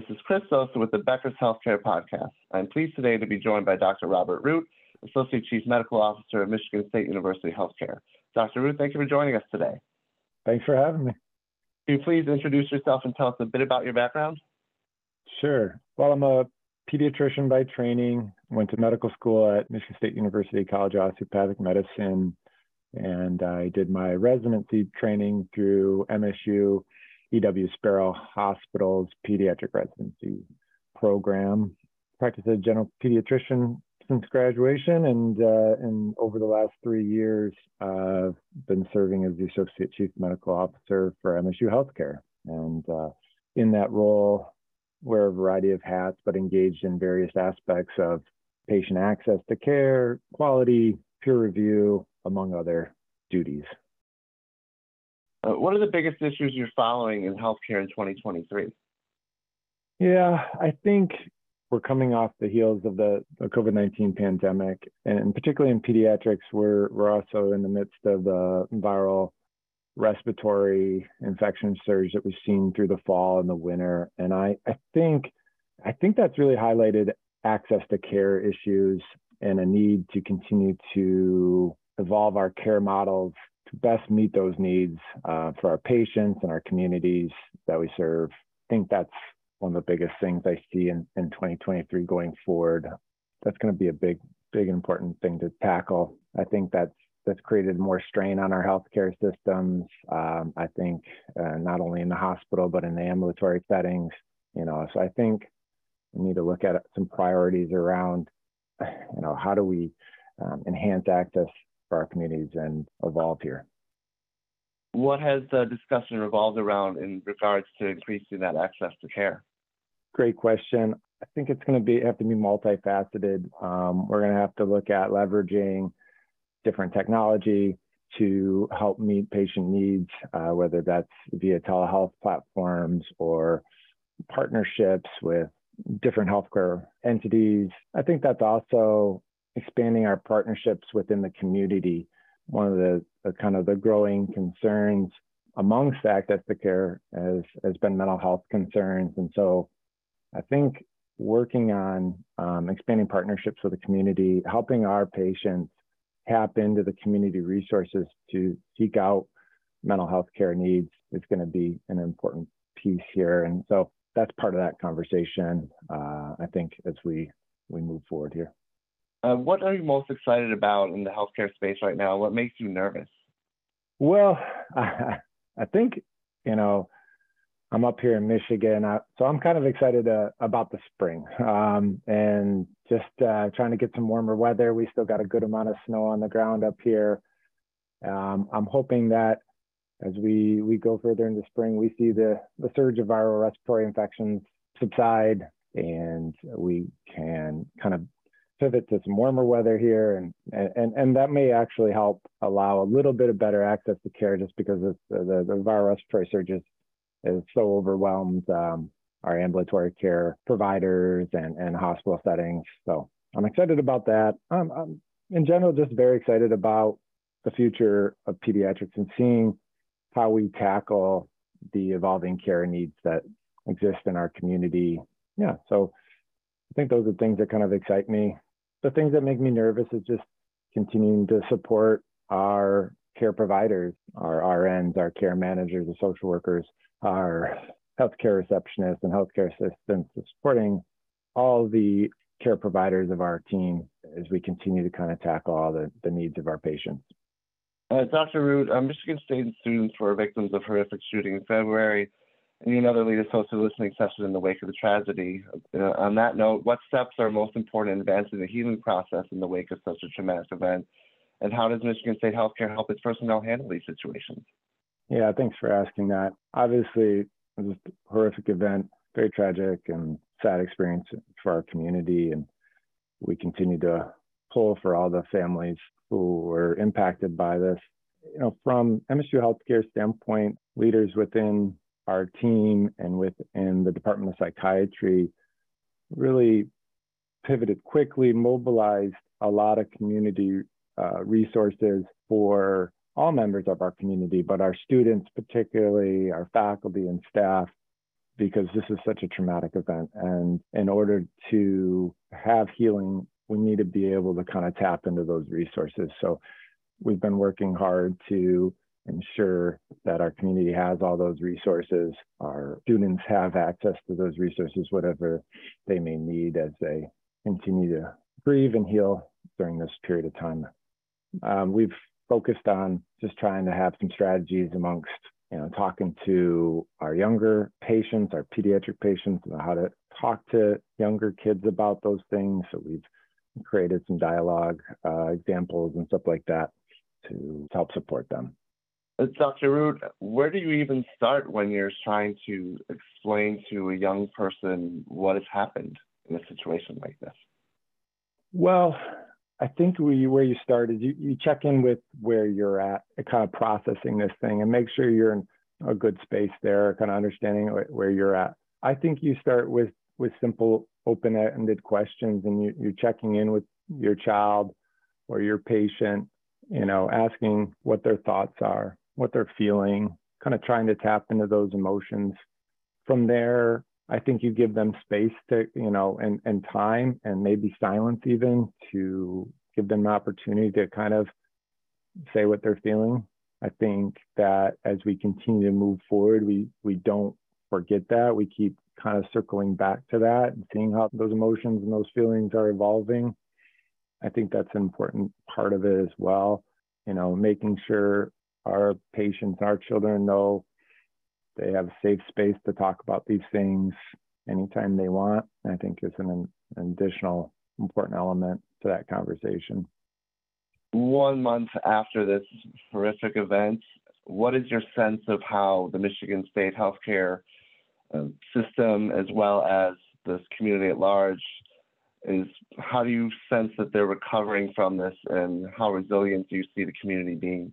This is Chris Sosa with the Becker's Healthcare Podcast. I'm pleased today to be joined by Dr. Robert Root, Associate Chief Medical Officer of Michigan State University Healthcare. Dr. Root, thank you for joining us today. Thanks for having me. Can you please introduce yourself and tell us a bit about your background? Sure. Well, I'm a pediatrician by training, went to medical school at Michigan State University College of Osteopathic Medicine, and I did my residency training through MSU EW Sparrow Hospital's pediatric residency program. Practiced as a general pediatrician since graduation, and uh, and over the last three years, I've been serving as the associate chief medical officer for MSU Healthcare, and uh, in that role, wear a variety of hats, but engaged in various aspects of patient access to care, quality, peer review, among other duties. Uh, what are the biggest issues you're following in healthcare in 2023? Yeah, I think we're coming off the heels of the, the COVID 19 pandemic, and particularly in pediatrics, we're, we're also in the midst of the viral respiratory infection surge that we've seen through the fall and the winter. And I, I think I think that's really highlighted access to care issues and a need to continue to evolve our care models to best meet those needs uh, for our patients and our communities that we serve. I think that's one of the biggest things I see in, in 2023 going forward. That's going to be a big, big important thing to tackle. I think that's that's created more strain on our healthcare systems. Um, I think uh, not only in the hospital but in the ambulatory settings. You know, so I think we need to look at some priorities around, you know, how do we um, enhance access for our communities and evolve here. What has the discussion revolved around in regards to increasing that access to care? Great question. I think it's going to be have to be multifaceted. Um, we're going to have to look at leveraging different technology to help meet patient needs, uh, whether that's via telehealth platforms or partnerships with different healthcare entities. I think that's also expanding our partnerships within the community. One of the, the kind of the growing concerns amongst access to care has, has been mental health concerns. And so I think working on um, expanding partnerships with the community, helping our patients tap into the community resources to seek out mental health care needs is going to be an important piece here. And so that's part of that conversation, uh, I think, as we, we move forward here. Uh, what are you most excited about in the healthcare space right now? What makes you nervous? Well, I, I think, you know, I'm up here in Michigan, uh, so I'm kind of excited uh, about the spring um, and just uh, trying to get some warmer weather. We still got a good amount of snow on the ground up here. Um, I'm hoping that as we we go further into spring, we see the the surge of viral respiratory infections subside, and we can kind of pivot to some warmer weather here, and and and that may actually help allow a little bit of better access to care, just because the the, the viral respiratory surges is so overwhelmed um, our ambulatory care providers and, and hospital settings. So I'm excited about that. Um, I'm in general just very excited about the future of pediatrics and seeing how we tackle the evolving care needs that exist in our community. Yeah, so I think those are things that kind of excite me. The things that make me nervous is just continuing to support our care providers, our RNs, our care managers, the social workers, our healthcare receptionists and healthcare assistants, supporting all the care providers of our team as we continue to kind of tackle all the, the needs of our patients. Uh, Dr. Root, uh, Michigan State students were victims of horrific shooting in February, and you and other leaders hosted a listening session in the wake of the tragedy. Uh, on that note, what steps are most important in advancing the healing process in the wake of such a traumatic event? And how does Michigan State Healthcare help its personnel handle these situations? Yeah, thanks for asking that. Obviously, it was a horrific event, very tragic and sad experience for our community. And we continue to pull for all the families who were impacted by this. You know, from MSU Healthcare standpoint, leaders within our team and within the Department of Psychiatry really pivoted quickly, mobilized a lot of community uh, resources for all members of our community, but our students, particularly our faculty and staff, because this is such a traumatic event. And in order to have healing, we need to be able to kind of tap into those resources. So we've been working hard to ensure that our community has all those resources. Our students have access to those resources, whatever they may need as they continue to grieve and heal during this period of time. Um, we've focused on just trying to have some strategies amongst, you know, talking to our younger patients, our pediatric patients, about how to talk to younger kids about those things. So we've created some dialogue uh, examples and stuff like that to help support them. Dr. Root, where do you even start when you're trying to explain to a young person what has happened in a situation like this? Well, I think we, where you start is you, you check in with where you're at, kind of processing this thing, and make sure you're in a good space there, kind of understanding where you're at. I think you start with with simple, open-ended questions, and you, you're checking in with your child or your patient, you know, asking what their thoughts are, what they're feeling, kind of trying to tap into those emotions. From there, I think you give them space to, you know, and, and time and maybe silence even to give them an opportunity to kind of say what they're feeling. I think that as we continue to move forward, we we don't forget that. We keep kind of circling back to that and seeing how those emotions and those feelings are evolving. I think that's an important part of it as well. You know, making sure our patients, our children know they have a safe space to talk about these things anytime they want. I think is an, an additional important element to that conversation. One month after this horrific event, what is your sense of how the Michigan State healthcare uh, system, as well as this community at large, is how do you sense that they're recovering from this and how resilient do you see the community being?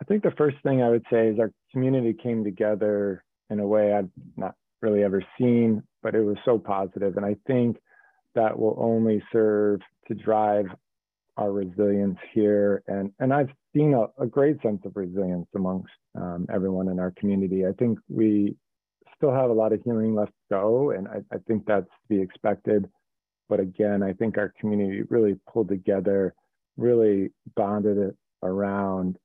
I think the first thing I would say is our community came together in a way I've not really ever seen, but it was so positive. And I think that will only serve to drive our resilience here. And, and I've seen a, a great sense of resilience amongst um, everyone in our community. I think we still have a lot of healing left to go, and I, I think that's to be expected. But again, I think our community really pulled together, really bonded it around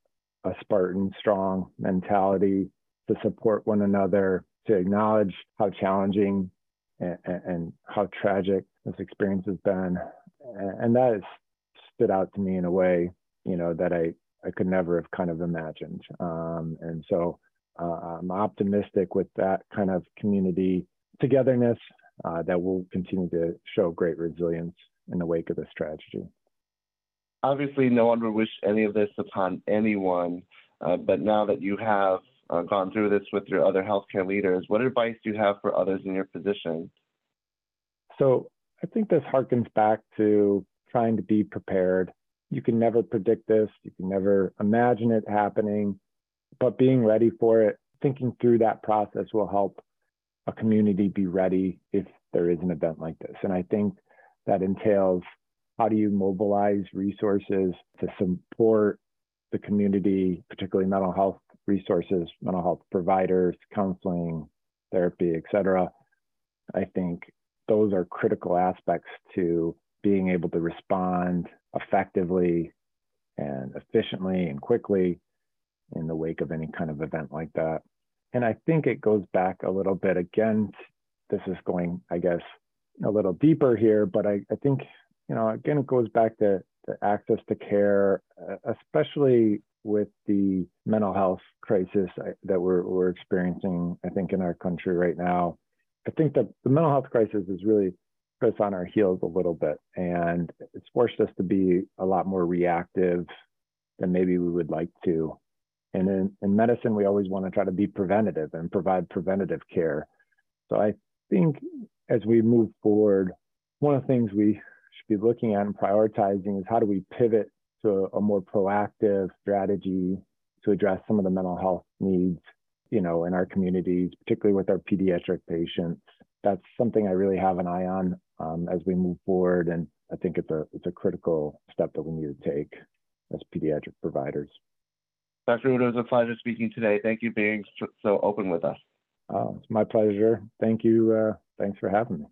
a Spartan strong mentality to support one another, to acknowledge how challenging and, and, how tragic this experience has been. And that has stood out to me in a way, you know, that I, I could never have kind of imagined. Um, and so uh, I'm optimistic with that kind of community togetherness uh, that will continue to show great resilience in the wake of this tragedy obviously no one would wish any of this upon anyone, uh, but now that you have uh, gone through this with your other healthcare leaders, what advice do you have for others in your position? So I think this harkens back to trying to be prepared. You can never predict this, you can never imagine it happening, but being ready for it, thinking through that process will help a community be ready if there is an event like this. And I think that entails how do you mobilize resources to support the community, particularly mental health resources, mental health providers, counseling, therapy, et cetera? I think those are critical aspects to being able to respond effectively and efficiently and quickly in the wake of any kind of event like that. And I think it goes back a little bit again. This is going, I guess, a little deeper here, but I, I think you know, again, it goes back to, to access to care, uh, especially with the mental health crisis uh, that we're, we're experiencing, I think, in our country right now. I think that the mental health crisis is really put us on our heels a little bit, and it's forced us to be a lot more reactive than maybe we would like to. And in, in medicine, we always want to try to be preventative and provide preventative care. So I think as we move forward, one of the things we should be looking at and prioritizing is how do we pivot to a, a more proactive strategy to address some of the mental health needs, you know, in our communities, particularly with our pediatric patients. That's something I really have an eye on um, as we move forward, and I think it's a it's a critical step that we need to take as pediatric providers. Dr. Root, it was a pleasure speaking today. Thank you for being so open with us. Oh, it's my pleasure. Thank you. Uh, thanks for having me.